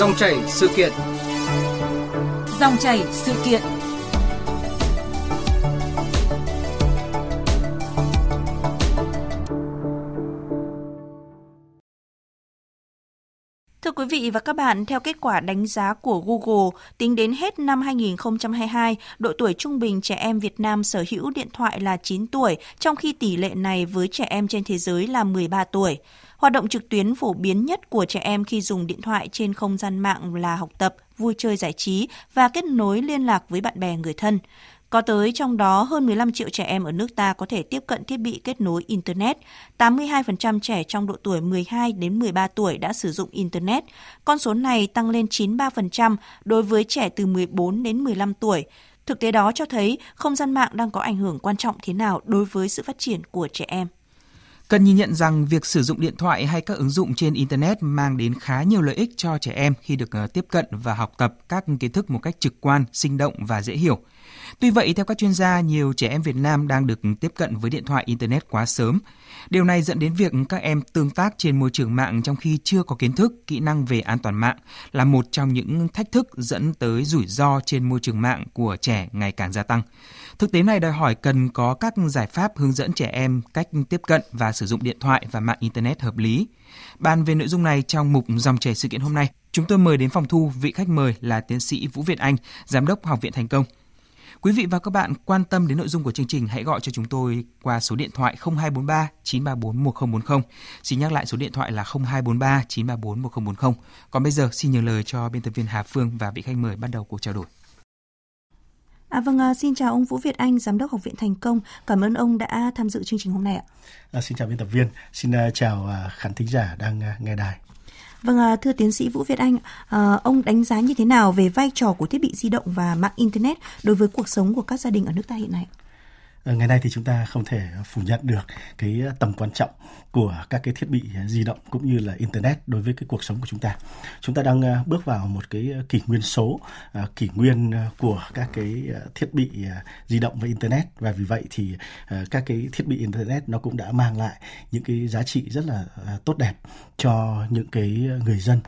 Dòng chảy sự kiện. Dòng chảy sự kiện. Thưa quý vị và các bạn, theo kết quả đánh giá của Google, tính đến hết năm 2022, độ tuổi trung bình trẻ em Việt Nam sở hữu điện thoại là 9 tuổi, trong khi tỷ lệ này với trẻ em trên thế giới là 13 tuổi. Hoạt động trực tuyến phổ biến nhất của trẻ em khi dùng điện thoại trên không gian mạng là học tập, vui chơi giải trí và kết nối liên lạc với bạn bè người thân. Có tới trong đó hơn 15 triệu trẻ em ở nước ta có thể tiếp cận thiết bị kết nối Internet. 82% trẻ trong độ tuổi 12 đến 13 tuổi đã sử dụng Internet. Con số này tăng lên 93% đối với trẻ từ 14 đến 15 tuổi. Thực tế đó cho thấy không gian mạng đang có ảnh hưởng quan trọng thế nào đối với sự phát triển của trẻ em. Cần nhìn nhận rằng việc sử dụng điện thoại hay các ứng dụng trên Internet mang đến khá nhiều lợi ích cho trẻ em khi được ờ, tiếp cận và học tập các kiến thức một cách trực quan, sinh động và dễ hiểu. Tuy vậy, theo các chuyên gia, nhiều trẻ em Việt Nam đang được tiếp cận với điện thoại Internet quá sớm. Điều này dẫn đến việc các em tương tác trên môi trường mạng trong khi chưa có kiến thức, kỹ năng về an toàn mạng là một trong những thách thức dẫn tới rủi ro trên môi trường mạng của trẻ ngày càng gia tăng. Thực tế này đòi hỏi cần có các giải pháp hướng dẫn trẻ em cách tiếp cận và sử dụng điện thoại và mạng Internet hợp lý. Bàn về nội dung này trong mục dòng chảy sự kiện hôm nay, chúng tôi mời đến phòng thu vị khách mời là tiến sĩ Vũ Việt Anh, Giám đốc Học viện Thành công. Quý vị và các bạn quan tâm đến nội dung của chương trình hãy gọi cho chúng tôi qua số điện thoại 0243 934 1040. Xin nhắc lại số điện thoại là 0243 934 1040. Còn bây giờ xin nhường lời cho biên tập viên Hà Phương và vị khách mời bắt đầu cuộc trao đổi. À, vâng, à, xin chào ông Vũ Việt Anh, Giám đốc Học viện Thành công. Cảm ơn ông đã tham dự chương trình hôm nay ạ. À, xin chào biên tập viên, xin uh, chào uh, khán thính giả đang uh, nghe đài. Vâng, à, thưa tiến sĩ Vũ Việt Anh, à, ông đánh giá như thế nào về vai trò của thiết bị di động và mạng Internet đối với cuộc sống của các gia đình ở nước ta hiện nay? Ờ, ngày nay thì chúng ta không thể phủ nhận được cái ờ, tầm quan trọng của các cái thiết bị ờ, di động cũng như là internet đối với cái cuộc sống của chúng ta. Chúng ta đang bước vào một cái kỷ nguyên số, kỷ nguyên của các cái thiết bị di động và internet và vì vậy thì các cái thiết bị internet nó cũng đã mang lại những cái giá trị rất là tốt đẹp cho những cái người dân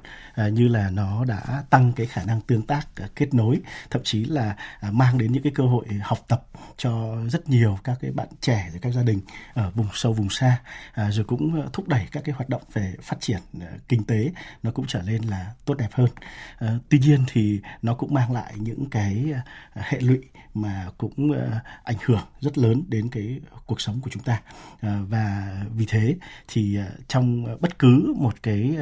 như là nó đã tăng cái khả năng tương tác kết nối thậm chí là mang đến những cái cơ hội học tập cho rất nhiều nhiều các cái bạn trẻ rồi các gia đình ở vùng sâu vùng xa à, rồi cũng ờ, thúc đẩy các cái hoạt động về phát triển ờ, kinh tế nó cũng trở nên là tốt đẹp hơn. À, tuy nhiên thì nó cũng mang lại những cái hệ lụy mà cũng ảnh hưởng rất lớn đến cái cuộc sống của chúng ta. À, và vì thế thì trong bất cứ một cái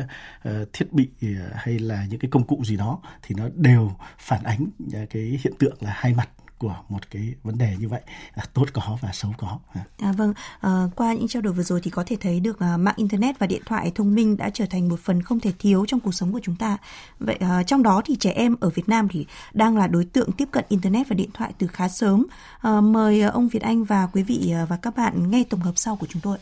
thiết bị hay là những cái công cụ gì đó thì nó đều phản ánh cái hiện tượng là hai mặt của một cái vấn đề như vậy à, tốt có và xấu có. À, vâng, à, qua những trao đổi vừa rồi thì có thể thấy được à, mạng internet và điện thoại thông minh đã trở thành một phần không thể thiếu trong cuộc sống của chúng ta. Vậy à, trong đó thì trẻ em ở Việt Nam thì đang là đối tượng tiếp cận internet và điện thoại từ khá sớm. À, mời ông Việt Anh và quý vị và các bạn nghe tổng hợp sau của chúng tôi.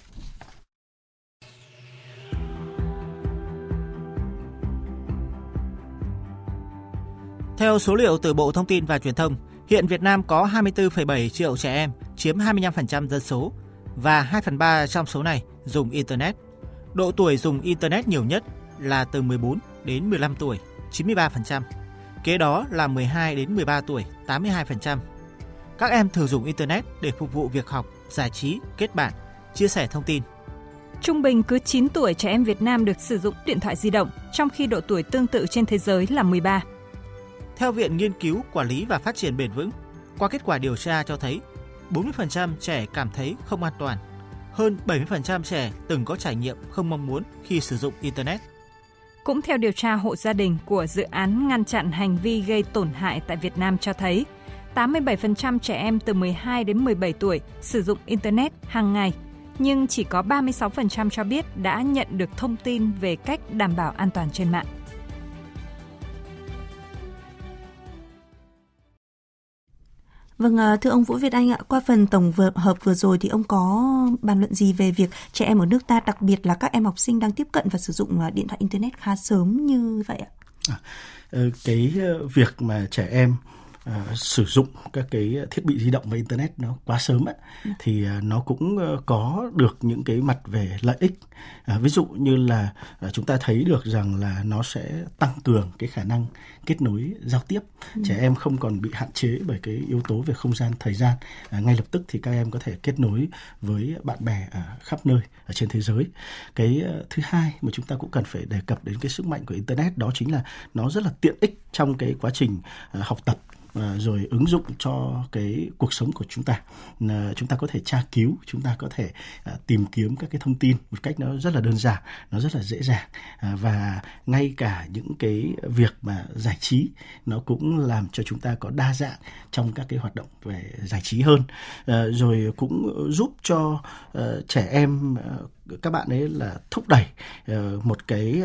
Theo số liệu từ Bộ Thông tin và Truyền thông, Hiện Việt Nam có 24,7 triệu trẻ em, chiếm 25% dân số, và 2 phần 3 trong số này dùng Internet. Độ tuổi dùng Internet nhiều nhất là từ 14 đến 15 tuổi, 93%. Kế đó là 12 đến 13 tuổi, 82%. Các em thường dùng Internet để phục vụ việc học, giải trí, kết bạn, chia sẻ thông tin. Trung bình cứ 9 tuổi trẻ em Việt Nam được sử dụng điện thoại di động, trong khi độ tuổi tương tự trên thế giới là 13. Theo Viện Nghiên cứu Quản lý và Phát triển Bền vững, qua kết quả điều tra cho thấy 40% trẻ cảm thấy không an toàn, hơn 70% trẻ từng có trải nghiệm không mong muốn khi sử dụng Internet. Cũng theo điều tra hộ gia đình của dự án ngăn chặn hành vi gây tổn hại tại Việt Nam cho thấy, 87% trẻ em từ 12 đến 17 tuổi sử dụng Internet hàng ngày, nhưng chỉ có 36% cho biết đã nhận được thông tin về cách đảm bảo an toàn trên mạng. Vâng, ờ, thưa ông Vũ Việt Anh ạ, qua phần tổng hợp vừa rồi thì ông có bàn luận gì về việc trẻ em ở nước ta, đặc biệt là các em học sinh đang tiếp cận và sử dụng ờ, điện thoại internet khá sớm như vậy ạ? À, ờ, cái việc mà trẻ em uh, sử dụng các cái thiết bị di động và internet nó quá sớm ấy, ừ. thì uh, nó cũng uh, có được những cái mặt về lợi ích uh, ví dụ như là uh, chúng ta thấy được rằng là nó sẽ tăng cường cái khả năng kết nối giao tiếp ừ. trẻ em không còn bị hạn chế bởi cái yếu tố về không gian thời gian uh, ngay lập tức thì các em có thể kết nối với bạn bè ở khắp nơi ở trên thế giới cái uh, thứ hai mà chúng ta cũng cần phải đề cập đến cái sức mạnh của internet đó chính là nó rất là tiện ích trong cái quá trình uh, học tập À, À, rồi ứng dụng cho cái cuộc sống của chúng ta. Chúng ta có thể tra cứu, chúng ta có thể à, tìm kiếm các cái thông tin một cách nó rất là đơn giản, nó rất là dễ dàng. À, và ngay cả những cái việc mà giải trí nó cũng làm cho chúng ta có đa dạng trong các cái hoạt động về giải trí hơn. Rồi cũng giúp cho trẻ em các bạn ấy là thúc đẩy một cái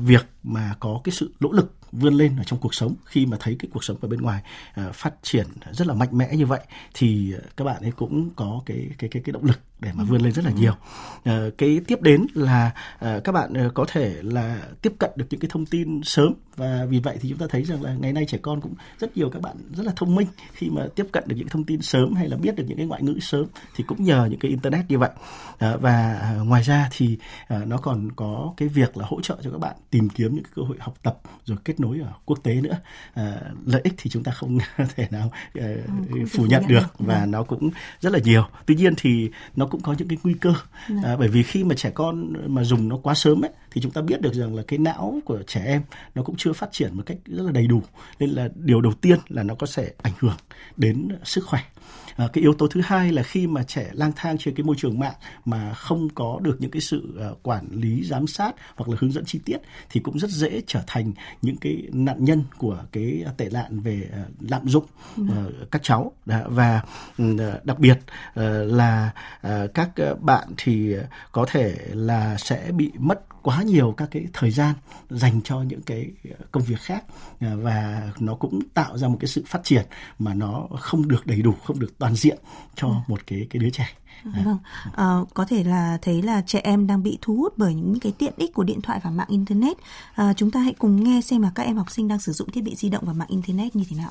việc mà có cái sự nỗ lực vươn lên ở trong cuộc sống. Khi mà thấy cái cuộc sống ở bên ngoài à, phát triển rất là mạnh mẽ như vậy, thì à, các bạn ấy cũng có cái cái cái cái động lực để mà vươn lên rất là nhiều. Uh, cái tiếp đến là uh, các bạn uh, có thể là tiếp cận được những cái thông tin sớm và vì vậy thì chúng ta thấy rằng là ngày nay trẻ con cũng rất nhiều các bạn rất là thông minh khi mà tiếp cận được những thông tin sớm hay là biết được những cái ngoại ngữ sớm thì cũng nhờ những cái internet như vậy. Uh, và ngoài ra thì uh, nó còn có cái việc là hỗ trợ cho các bạn tìm kiếm những cơ hội học tập rồi kết nối ở quốc tế nữa. Uh, lợi ích thì chúng ta không thể nào ừ, phủ nhận được và vâng. nó cũng rất là nhiều. Tuy nhiên thì nó cũng có những cái nguy cơ vâng. à, bởi vì khi mà trẻ con mà dùng nó quá sớm ấy thì chúng ta biết được rằng là cái não của trẻ em nó cũng chưa phát triển một cách rất là đầy đủ. Nên là điều đầu tiên là nó có thể ảnh hưởng đến sức khỏe. À, cái yếu tố thứ hai là khi mà trẻ lang thang trên cái môi trường mạng mà không có được những cái sự uh, quản lý giám sát hoặc là hướng dẫn chi tiết thì cũng rất dễ trở thành những cái nạn nhân của cái tệ nạn về uh, lạm dụng uh, các cháu. Đã, và uh, đặc biệt uh, là uh, các bạn thì có thể là sẽ bị mất quá nhiều các cái thời gian dành cho những cái công việc khác và nó cũng tạo ra một cái sự phát triển mà nó không được đầy đủ không được toàn diện cho ừ. một cái cái đứa trẻ Vâng, à, có thể là thấy là trẻ em đang bị thu hút bởi những cái tiện ích của điện thoại và mạng internet. À, chúng ta hãy cùng nghe xem là các em học sinh đang sử dụng thiết bị di động và mạng internet như thế nào.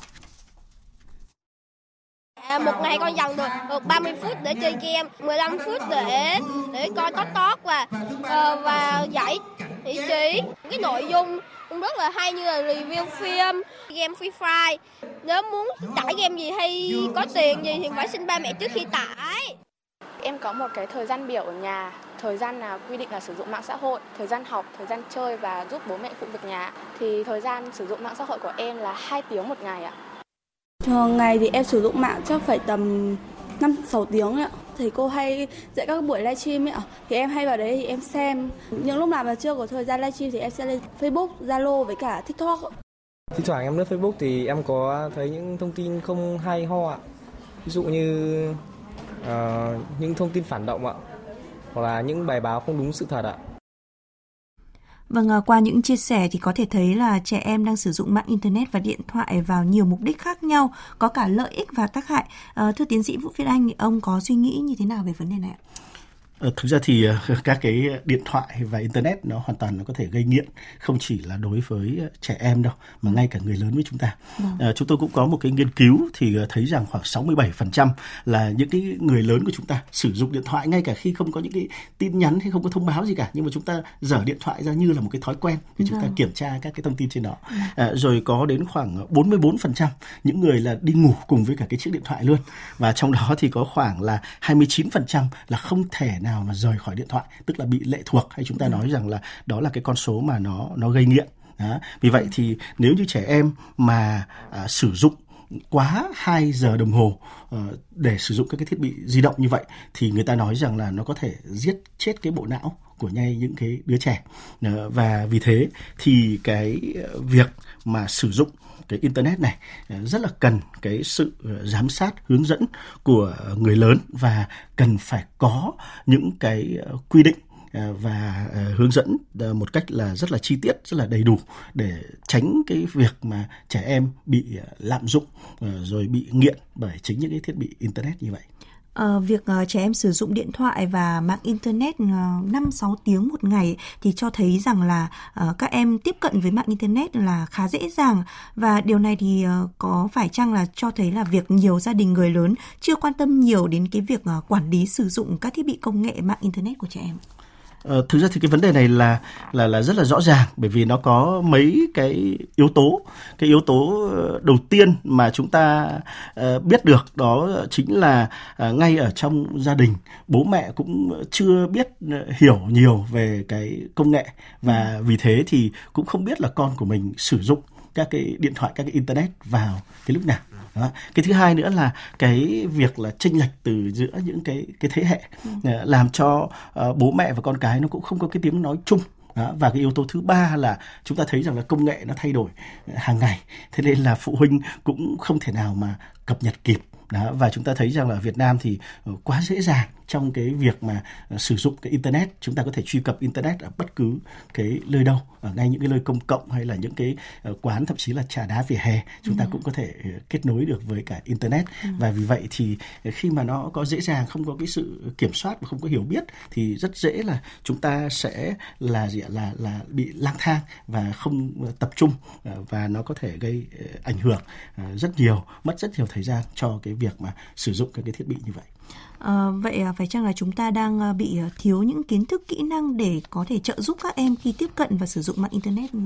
À, một ngày con dành được, được 30 phút để chơi game, 15 phút để để coi TikTok tốt và uh, và giải giải trí. Cái nội dung cũng rất là hay như là review phim, game Free Fire. Nếu muốn tải game gì hay có tiền gì thì phải xin ba mẹ trước khi tải. Em có một cái thời gian biểu ở nhà, thời gian là quy định là sử dụng mạng xã hội, thời gian học, thời gian chơi và giúp bố mẹ phụ việc nhà. Thì thời gian sử dụng mạng xã hội của em là 2 tiếng một ngày ạ. Thường ngày thì em sử dụng mạng chắc phải tầm 5 6 tiếng ạ. Thầy cô hay dạy các buổi livestream ấy ạ. Thì em hay vào đấy thì em xem. Những lúc nào mà chưa có thời gian livestream thì em sẽ lên Facebook, Zalo với cả TikTok. Thỉnh thoảng em lướt Facebook thì em có thấy những thông tin không hay ho ạ. Ví dụ như uh, những thông tin phản động ạ. Hoặc là những bài báo không đúng sự thật ạ. Vâng, à, qua những chia sẻ thì có thể thấy là trẻ em đang sử dụng mạng Internet và điện thoại vào nhiều mục đích khác nhau, có cả lợi ích và tác hại. À, thưa tiến sĩ Vũ Việt Anh, ông có suy nghĩ như thế nào về vấn đề này ạ? Ờ, thực ra thì ờ, các cái điện thoại và internet nó hoàn toàn nó có thể gây nghiện không chỉ là đối với ờ, trẻ em đâu mà ngay cả người lớn với chúng ta. Vâng. À, chúng tôi cũng có một cái nghiên cứu thì thấy rằng khoảng 67% là những cái người lớn của chúng ta sử dụng điện thoại ngay cả khi không có những cái tin nhắn hay không có thông báo gì cả nhưng mà chúng ta dở điện thoại ra như là một cái thói quen để chúng vâng. ta kiểm tra các cái thông tin trên đó. Vâng. À, rồi có đến khoảng 44% những người là đi ngủ cùng với cả cái chiếc điện thoại luôn và trong đó thì có khoảng là 29% là không thể nào nào mà rời khỏi điện thoại tức là bị lệ thuộc hay chúng ta ừ. nói rằng là đó là cái con số mà nó nó gây nghiện đó. vì vậy thì nếu như trẻ em mà à, sử dụng quá 2 giờ đồng hồ uh, để sử dụng các cái thiết bị di động như vậy thì người ta nói rằng là nó có thể giết chết cái bộ não của ngay những cái đứa trẻ uh, và vì thế thì cái việc mà sử dụng cái internet này ờ, rất là cần cái sự ờ, giám sát, hướng dẫn của người lớn và cần phải có những cái ờ, quy định và hướng dẫn một cách là rất là chi tiết, rất là đầy đủ để tránh cái việc mà trẻ em bị lạm dụng rồi bị nghiện bởi chính những cái thiết bị internet như vậy. À, việc uh, trẻ em sử dụng điện thoại và mạng internet ờ, uh, 5-6 tiếng một ngày thì cho thấy rằng là uh, các em tiếp cận với mạng internet là khá dễ dàng và điều này thì uh, có phải chăng là cho thấy là việc nhiều gia đình người lớn chưa quan tâm nhiều đến cái việc uh, quản lý sử dụng các thiết bị công nghệ mạng internet của trẻ em? Ờ, thực ra thì cái vấn đề này là là là rất là rõ ràng bởi vì nó có mấy cái yếu tố. Cái yếu tố ờ, đầu tiên mà chúng ta uh, biết được đó chính là uh, ngay ở trong gia đình bố mẹ cũng chưa biết hiểu nhiều về cái công nghệ và vì thế thì cũng không biết là con của mình sử dụng các cái điện thoại các cái internet vào cái lúc nào đó. cái thứ hai nữa là cái việc là chênh lệch từ giữa những cái cái thế hệ ừ. Ờ, làm cho uh, bố mẹ và con cái nó cũng không có cái tiếng nói chung đó. và cái yếu tố thứ ba là chúng ta thấy rằng là công nghệ nó thay đổi hàng ngày thế nên là phụ huynh cũng không thể nào mà cập nhật kịp đó và chúng ta thấy rằng là Việt Nam thì quá dễ dàng trong cái việc mà ờ, sử dụng cái internet chúng ta có thể truy cập internet ở bất cứ cái nơi đâu ở ngay những cái nơi công cộng hay là những cái ờ, quán thậm chí là trà đá vỉa hè chúng ta ừ. cũng có thể ờ, kết nối được với cả internet ừ. và vì vậy thì khi mà nó có dễ dàng không có cái sự kiểm soát và không có hiểu biết thì rất dễ là chúng ta sẽ là gì là là bị lang thang và không tập trung và nó có thể gây ảnh hưởng rất nhiều mất rất nhiều thời gian cho cái việc mà sử dụng các cái thiết bị như vậy Ờ, à, vậy phải chăng là chúng ta đang à, bị à, thiếu những kiến thức kỹ năng để có thể trợ giúp các em khi tiếp cận và sử dụng mạng internet ờ,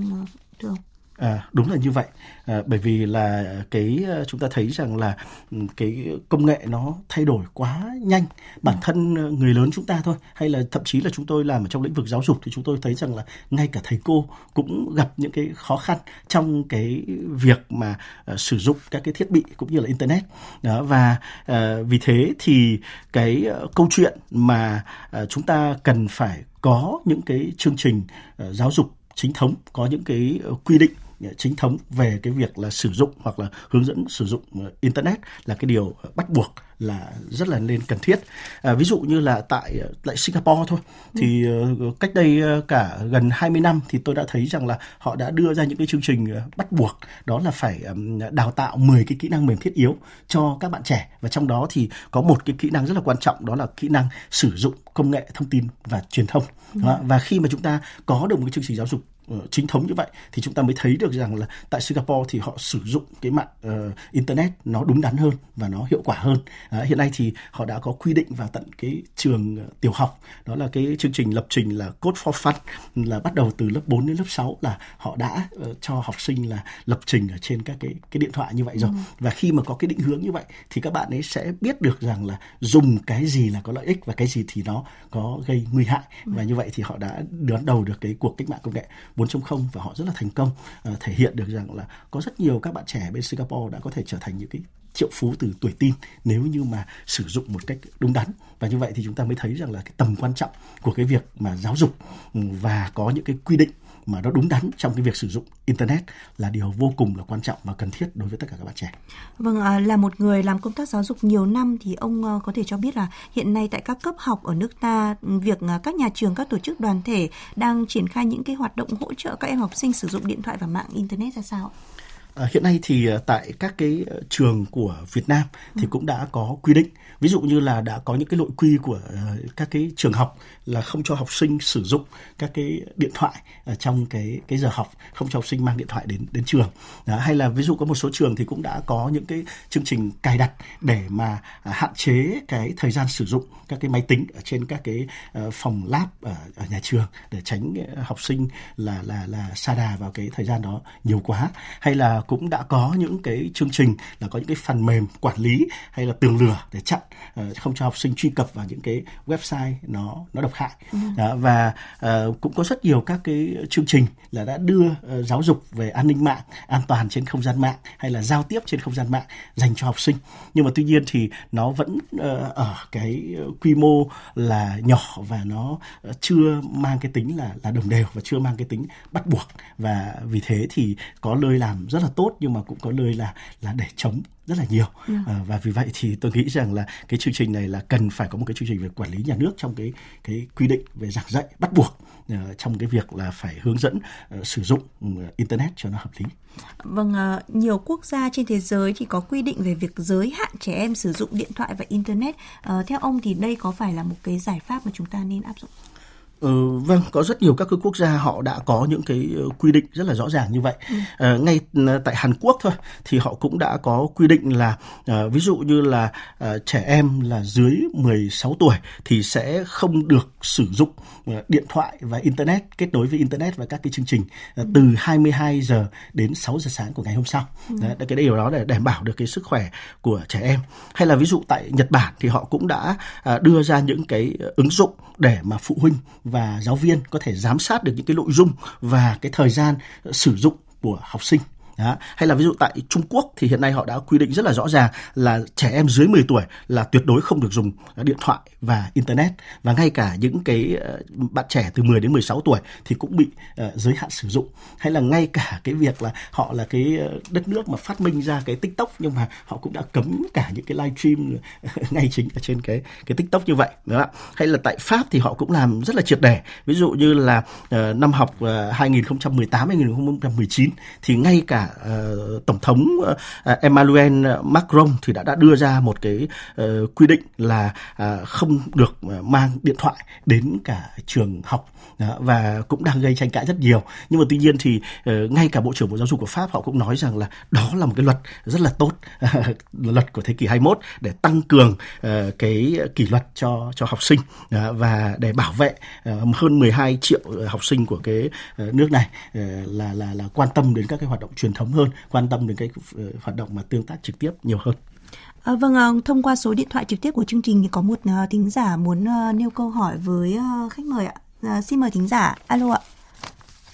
thưa ông? À, đúng là như vậy. À, bởi vì là cái ờ, chúng ta thấy rằng là ừ, cái công nghệ nó thay đổi quá nhanh. Bản thân ờ, người lớn chúng ta thôi hay là thậm chí là chúng tôi làm ở trong lĩnh vực giáo dục thì chúng tôi thấy rằng là ngay cả thầy cô cũng gặp những cái khó khăn trong cái việc mà uh, sử dụng các cái thiết bị cũng như là internet. Đó và uh, vì thế thì cái uh, câu chuyện mà uh, chúng ta cần phải có những cái chương trình uh, giáo dục chính thống có những cái quy định chính thống về cái việc là sử dụng hoặc là hướng dẫn sử dụng ờ, internet là cái điều bắt buộc là rất là nên cần thiết. À, ví dụ như là tại tại Singapore thôi thì uh, cách đây uh, cả gần 20 năm thì tôi đã thấy rằng là họ đã đưa ra những cái chương trình uh, bắt buộc đó là phải um, đào tạo 10 cái kỹ năng mềm thiết yếu cho các bạn trẻ và trong đó thì có một cái kỹ năng rất là quan trọng đó là kỹ năng sử dụng công nghệ thông tin và truyền thông. Ừ. Và khi mà chúng ta có được một cái chương trình giáo dục Ờ, chính thống như vậy thì chúng ta mới thấy được rằng là tại Singapore thì họ sử dụng cái mạng uh, internet nó đúng đắn hơn và nó hiệu quả hơn. À, hiện nay thì họ đã có quy định vào tận cái trường uh, tiểu học đó là cái chương trình lập trình là Code for Fun là bắt đầu từ lớp 4 đến lớp 6 là họ đã uh, cho học sinh là lập trình ở trên các cái cái điện thoại như vậy rồi. Ừ. Và khi mà có cái định hướng như vậy thì các bạn ấy sẽ biết được rằng là dùng cái gì là có lợi ích và cái gì thì nó có gây nguy hại ừ. và như vậy thì họ đã đón đầu được cái cuộc cách mạng công nghệ 4.0 và họ rất là thành công. Uh, thể hiện được rằng là có rất nhiều các bạn trẻ bên Singapore đã có thể trở thành những cái triệu phú từ tuổi tin nếu như mà sử dụng một cách đúng đắn. Và như vậy thì chúng ta mới thấy rằng là cái tầm quan trọng của cái việc mà giáo dục ừ, và có những cái quy định mà nó đúng đắn trong cái việc sử dụng internet là điều vô cùng là quan trọng và cần thiết đối với tất cả các bạn trẻ. Vâng, à, là một người làm công tác giáo dục nhiều năm thì ông ờ, có thể cho biết là hiện nay tại các cấp học ở nước ta, việc ờ, các nhà trường, các tổ chức đoàn thể đang triển khai những cái hoạt động hỗ trợ các em học sinh sử dụng điện thoại và mạng internet ra sao? À, hiện nay thì à, tại các cái ờ, trường của Việt Nam thì ừ. cũng đã có quy định. Ví dụ như là đã có những cái nội quy của uh, các cái trường học là không cho học sinh sử dụng các cái điện thoại ở trong cái cái giờ học không cho học sinh mang điện thoại đến đến trường. Đó, hay là ví dụ có một số trường thì cũng đã có những cái chương trình cài đặt để mà uh, hạn chế cái thời gian sử dụng các cái máy tính ở trên các cái uh, phòng lab ở, ở nhà trường để tránh học sinh là là là sa đà vào cái thời gian đó nhiều quá. Hay là cũng đã có những cái chương trình là có những cái phần mềm quản lý hay là tường lửa để chặn uh, không cho học sinh truy cập vào những cái website nó nó độc hại. Ừ. Đó, và uh, cũng có rất nhiều các cái chương trình là đã đưa uh, giáo dục về an ninh mạng an toàn trên không gian mạng hay là giao tiếp trên không gian mạng dành cho học sinh. Nhưng mà tuy nhiên thì nó vẫn uh, ở cái quy mô là nhỏ và nó chưa mang cái tính là là đồng đều và chưa mang cái tính bắt buộc. Và vì thế thì có nơi làm rất là tốt nhưng mà cũng có nơi là là để chống rất là nhiều yeah. Dạ. à, và vì vậy thì tôi nghĩ rằng là cái chương trình này là cần phải có một cái chương trình về quản lý nhà nước trong cái cái quy định về giảng dạy bắt buộc uh, trong cái việc là phải hướng dẫn uh, sử dụng uh, internet cho nó hợp lý. Vâng, uh, nhiều quốc gia trên thế giới thì có quy định về việc giới hạn trẻ em sử dụng điện thoại và internet. Uh, theo ông thì đây có phải là một cái giải pháp mà chúng ta nên áp dụng? Ừ, vâng, có rất nhiều các cái quốc gia họ đã có những cái ờ, quy định rất là rõ ràng như vậy. Ừ. À, ngay tại Hàn Quốc thôi thì họ cũng đã có quy định là à, ví dụ như là à, trẻ em là dưới 16 tuổi thì sẽ không được sử dụng à, điện thoại và internet kết nối với internet và các cái chương trình à, từ 22 giờ đến 6 giờ sáng của ngày hôm sau. Ừ. Đấy, cái điều đó để đảm bảo được cái sức khỏe của trẻ em. Hay là ví dụ tại Nhật Bản thì họ cũng đã à, đưa ra những cái ứng dụng để mà phụ huynh và giáo viên có thể giám sát được những cái nội dung và cái thời gian sử dụng của học sinh đó. Hay là ví dụ tại Trung Quốc thì hiện nay họ đã quy định rất là rõ ràng là trẻ em dưới 10 tuổi là tuyệt đối không được dùng điện thoại và internet và ngay cả những cái ờ, bạn trẻ từ 10 đến 16 tuổi thì cũng bị uh, giới hạn sử dụng. Hay là ngay cả cái việc là họ là cái ờ, đất nước mà phát minh ra cái TikTok nhưng mà họ cũng đã cấm cả những cái live stream ngay chính ở trên cái cái TikTok như vậy, đúng không ạ? Hay là tại Pháp thì họ cũng làm rất là triệt để. Ví dụ như là uh, năm học uh, 2018 2019 thì ngay cả uh, tổng thống uh, Emmanuel Macron thì đã đã đưa ra một cái uh, quy định là uh, không được mang điện thoại đến cả trường học. Đó, và cũng đang gây tranh cãi rất nhiều. Nhưng mà tuy nhiên thì uh, ngay cả bộ trưởng bộ giáo dục của pháp họ cũng nói rằng là đó là một cái luật rất là tốt luật của thế kỷ 21 để tăng cường uh, cái kỷ luật cho cho học sinh uh, và để bảo vệ uh, hơn 12 triệu học sinh của cái uh, nước này uh, là là là quan tâm đến các cái hoạt động truyền thống hơn quan tâm đến cái uh, hoạt động mà tương tác trực tiếp nhiều hơn À, vâng, thông qua số điện thoại trực tiếp của chương trình thì có một uh, thính giả muốn uh, nêu câu hỏi với uh, khách mời ạ. À, xin mời thính giả. Alo ạ.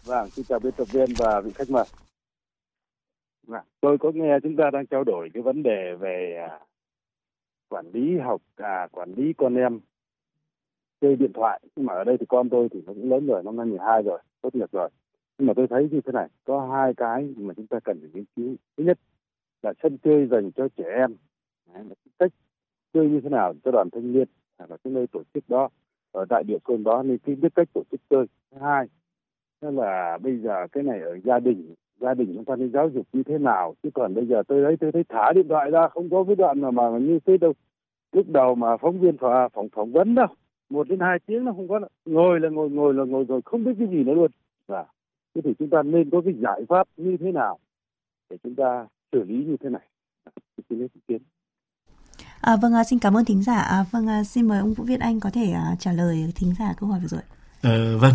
Vâng, xin chào biên tập viên và vị khách mời. Vâng, tôi có nghe chúng ta đang trao đổi cái vấn đề về à, quản lý học, à, quản lý con em chơi điện thoại. Nhưng mà ở đây thì con tôi thì nó cũng lớn rồi, năm nay 12 rồi, tốt nghiệp rồi. Nhưng mà tôi thấy như thế này, có hai cái mà chúng ta cần phải nghiên cứu. Thứ nhất là sân chơi dành cho trẻ em. Đấy, là cách chơi như thế nào cho đoàn thanh niên hoặc là cái nơi tổ chức đó ở tại địa phương đó nên cái biết cách tổ chức chơi. Thứ hai đó là bây giờ cái này ở gia đình gia đình chúng ta nên giáo dục như thế nào. Chứ còn bây giờ tôi thấy tôi thấy thả điện thoại ra không có cái đoạn mà mà như thế đâu. Lúc đầu mà phóng viên phỏng phỏng phỏng vấn đâu một đến hai tiếng nó không có ngồi là ngồi ngồi là ngồi rồi không biết cái gì nữa luôn. Và thế thì chúng ta nên có cái giải pháp như thế nào để chúng ta xử lý như thế này xin ý kiến À, vâng, xin cảm ơn thính giả. À, vâng, xin mời ông Vũ Việt Anh có thể uh, trả lời thính giả câu hỏi vừa rồi. Ờ, vâng,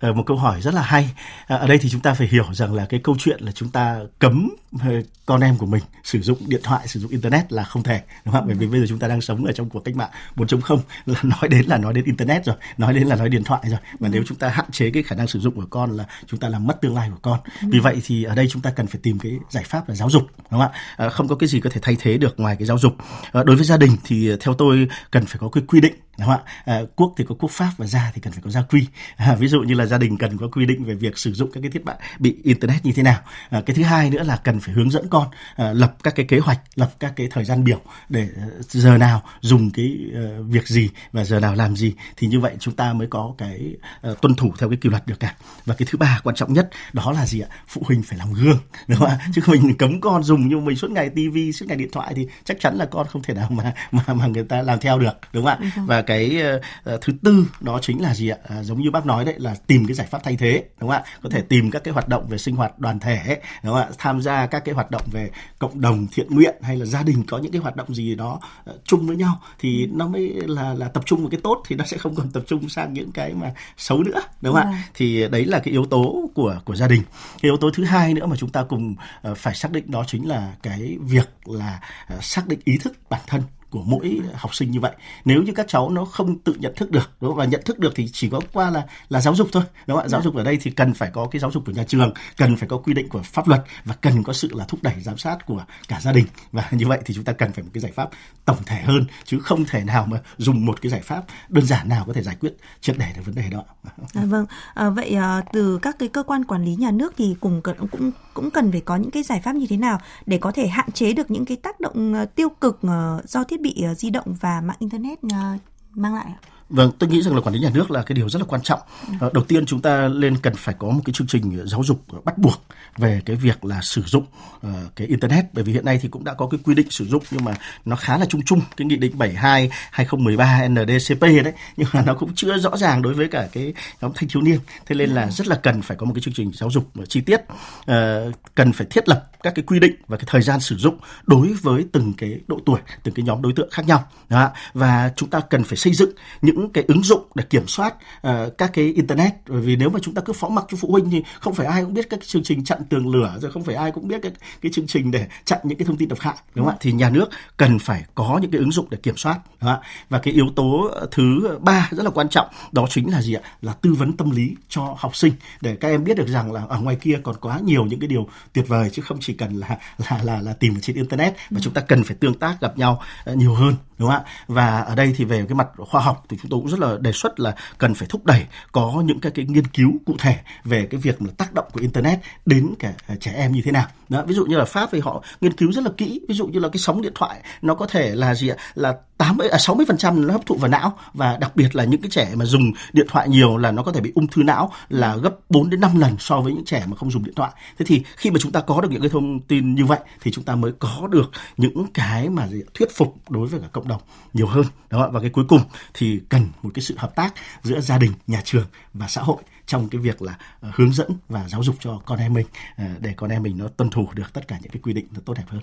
một câu hỏi rất là hay. Ờ, ở đây thì chúng ta phải hiểu rằng là cái câu chuyện là chúng ta cấm ờ, con em của mình sử dụng điện thoại, sử dụng internet là không thể, đúng không? Bởi vì bây giờ chúng ta đang sống ở trong cuộc cách mạng 4.0 là nói đến là nói đến internet rồi, nói đến là nói điện thoại rồi. Và nếu chúng ta hạn chế cái khả năng sử dụng của con là chúng ta làm mất tương lai của con. Vì vậy thì ở đây chúng ta cần phải tìm cái giải pháp là giáo dục, đúng không ạ? Không có cái gì có thể thay thế được ngoài cái giáo dục. Đối với gia đình thì theo tôi cần phải có cái quy định đúng không ạ? À, quốc thì có quốc pháp và gia thì cần phải có gia quy. À, ví dụ như là gia đình cần có quy định về việc sử dụng các cái thiết bị internet như thế nào. À, cái thứ hai nữa là cần phải hướng dẫn con à, lập các cái kế hoạch, lập các cái thời gian biểu để giờ nào dùng cái uh, việc gì và giờ nào làm gì thì như vậy chúng ta mới có cái uh, tuân thủ theo cái kỷ luật được cả. Và cái thứ ba quan trọng nhất đó là gì ạ? Phụ huynh phải làm gương, đúng không ạ? Chứ mình cấm con dùng nhưng mình suốt ngày tivi, suốt ngày điện thoại thì chắc chắn là con không thể nào mà mà mà người ta làm theo được, đúng không ạ? Và cái uh, thứ tư đó chính là gì ạ? À, giống như bác nói đấy là tìm cái giải pháp thay thế đúng không ạ? Có thể tìm các cái hoạt động về sinh hoạt đoàn thể đúng không ạ? Tham gia các cái hoạt động về cộng đồng thiện nguyện hay là gia đình có những cái hoạt động gì đó uh, chung với nhau thì nó mới là là tập trung vào cái tốt thì nó sẽ không còn tập trung sang những cái mà xấu nữa đúng không ạ? À. thì đấy là cái yếu tố của của gia đình. Cái yếu tố thứ hai nữa mà chúng ta cùng uh, phải xác định đó chính là cái việc là uh, xác định ý thức bản thân của mỗi học sinh như vậy nếu như các cháu nó không tự nhận thức được đúng không? và nhận thức được thì chỉ có qua là là giáo dục thôi đúng không ạ giáo dạ. dục ở đây thì cần phải có cái giáo dục của nhà trường cần phải có quy định của pháp luật và cần có sự là thúc đẩy giám sát của cả gia đình và như vậy thì chúng ta cần phải một cái giải pháp tổng thể hơn chứ không thể nào mà dùng một cái giải pháp đơn giản nào có thể giải quyết triệt để được vấn đề đó. À, vâng, à, vậy à, từ các cái cơ quan quản lý nhà nước thì cùng cần cũng cũng cần phải có những cái giải pháp như thế nào để có thể hạn chế được những cái tác động uh, tiêu cực uh, do thiết bị ờ, di động và mạng internet ờ, mang lại ạ? Vâng, tôi nghĩ rằng là quản lý nhà nước là cái điều rất là quan trọng. Ừ. Đầu tiên chúng ta lên cần phải có một cái chương trình giáo dục bắt buộc về cái việc là sử dụng uh, cái internet bởi vì hiện nay thì cũng đã có cái quy định sử dụng nhưng mà nó khá là chung chung cái nghị định 72 2013 NDCP đấy nhưng mà nó cũng chưa rõ ràng đối với cả cái nhóm thanh thiếu niên. Thế nên là rất là cần phải có một cái chương trình giáo dục chi tiết uh, cần phải thiết lập các cái quy định và cái thời gian sử dụng đối với từng cái độ tuổi, từng cái nhóm đối tượng khác nhau. Đó. Và chúng ta cần phải xây dựng những cái ứng dụng để kiểm soát uh, các cái internet bởi vì nếu mà chúng ta cứ phó mặc cho phụ huynh thì không phải ai cũng biết các chương trình chặn tường lửa rồi không phải ai cũng biết cái cái chương trình để chặn những cái thông tin độc hại đúng không ạ thì nhà nước cần phải có những cái ứng dụng để kiểm soát đúng không? và cái yếu tố thứ ba rất là quan trọng đó chính là gì ạ là tư vấn tâm lý cho học sinh để các em biết được rằng là ở ngoài kia còn quá nhiều những cái điều tuyệt vời chứ không chỉ cần là là là, là tìm ở trên internet và ừ. chúng ta cần phải tương tác gặp nhau uh, nhiều hơn đúng không ạ và ở đây thì về cái mặt khoa học thì chúng tôi cũng rất là đề xuất là cần phải thúc đẩy có những cái cái nghiên cứu cụ thể về cái việc mà tác động của internet đến cả à, trẻ em như thế nào. Đó ví dụ như là pháp thì họ nghiên cứu rất là kỹ ví dụ như là cái sóng điện thoại nó có thể là gì ạ? Là 80 à 60 phần trăm nó hấp thụ vào não và đặc biệt là những cái trẻ mà dùng điện thoại nhiều là nó có thể bị ung thư não là gấp 4 đến 5 lần so với những trẻ mà không dùng điện thoại. Thế thì khi mà chúng ta có được những cái thông tin như vậy thì chúng ta mới có được những cái mà gì, thuyết phục đối với cả cộng đồng nhiều hơn. Đó và cái cuối cùng thì cần một cái sự hợp tác giữa gia đình nhà trường và xã hội trong cái việc là uh, hướng dẫn và giáo dục cho con em mình uh, để con em mình nó tuân thủ được tất cả những cái quy định nó tốt đẹp hơn.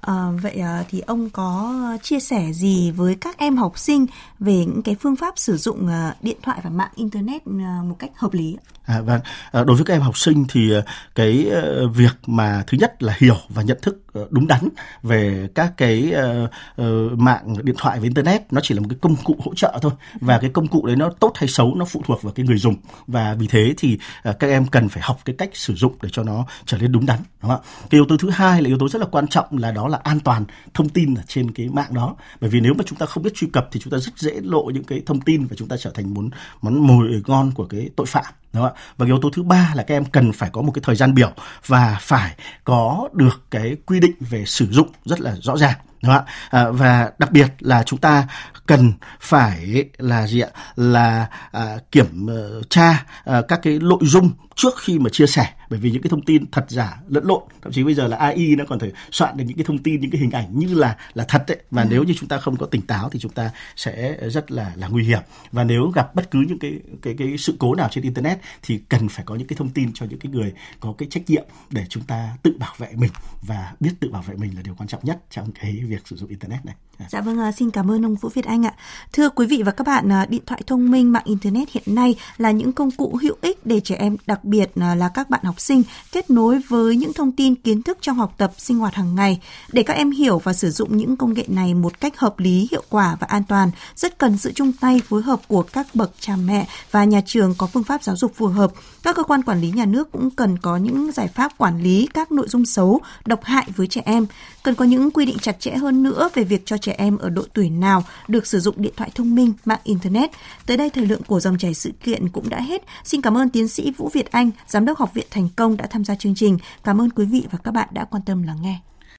À, vậy thì ông có chia sẻ gì với các em học sinh về những cái phương pháp sử dụng điện thoại và mạng internet một cách hợp lý? À, vâng, à, đối với các em học sinh thì cái việc mà thứ nhất là hiểu và nhận thức đúng đắn về các cái uh, uh, mạng điện thoại và internet nó chỉ là một cái công cụ hỗ trợ thôi và cái công cụ đấy nó tốt hay xấu nó phụ thuộc vào cái người dùng và vì thế thì uh, các em cần phải học cái cách sử dụng để cho nó trở nên đúng đắn đúng không ạ? Cái yếu tố thứ hai là yếu tố rất là quan trọng là đó là an toàn thông tin ở trên cái mạng đó. Bởi vì nếu mà chúng ta không biết truy cập thì chúng ta rất dễ lộ những cái thông tin và chúng ta trở thành món món mồi ngon của cái tội phạm đúng không ạ? Và yếu tố thứ ba là các em cần phải có một cái thời gian biểu và phải có được cái quy định về sử dụng rất là rõ ràng đúng không ạ. À, và đặc biệt là chúng ta cần phải là gì ạ? Là à, kiểm ờ, tra à, các cái nội dung trước khi mà chia sẻ bởi vì những cái thông tin thật giả lẫn lộn thậm chí bây giờ là AI nó còn thể soạn được những cái thông tin những cái hình ảnh như là là thật đấy và ừ. nếu như chúng ta không có tỉnh táo thì chúng ta sẽ rất là là nguy hiểm và nếu gặp bất cứ những cái cái cái sự cố nào trên internet thì cần phải có những cái thông tin cho những cái người có cái trách nhiệm để chúng ta tự bảo vệ mình và biết tự bảo vệ mình là điều quan trọng nhất trong cái việc sử dụng internet này. Dạ vâng, à, xin cảm ơn ông Vũ Việt Anh ạ. Thưa quý vị và các bạn, à, điện thoại thông minh, mạng internet hiện nay là những công cụ hữu ích để trẻ em, đặc biệt à, là các bạn học sinh kết nối với những thông tin kiến thức trong học tập, sinh hoạt hàng ngày. Để các em hiểu và sử dụng những công nghệ này một cách hợp lý, hiệu quả và an toàn, rất cần sự chung tay phối hợp của các bậc cha mẹ và nhà trường có phương pháp giáo dục phù hợp. Các cơ quan quản lý nhà nước cũng cần có những giải pháp quản lý các nội dung xấu, độc hại với trẻ em. Cần có những quy định chặt chẽ hơn nữa về việc cho trẻ trẻ em ở độ tuổi nào được sử dụng điện thoại thông minh, mạng Internet. Tới đây thời lượng của dòng chảy sự kiện cũng đã hết. Xin cảm ơn tiến sĩ Vũ Việt Anh, Giám đốc Học viện Thành Công đã tham gia chương trình. Cảm ơn quý vị và các bạn đã quan tâm lắng nghe.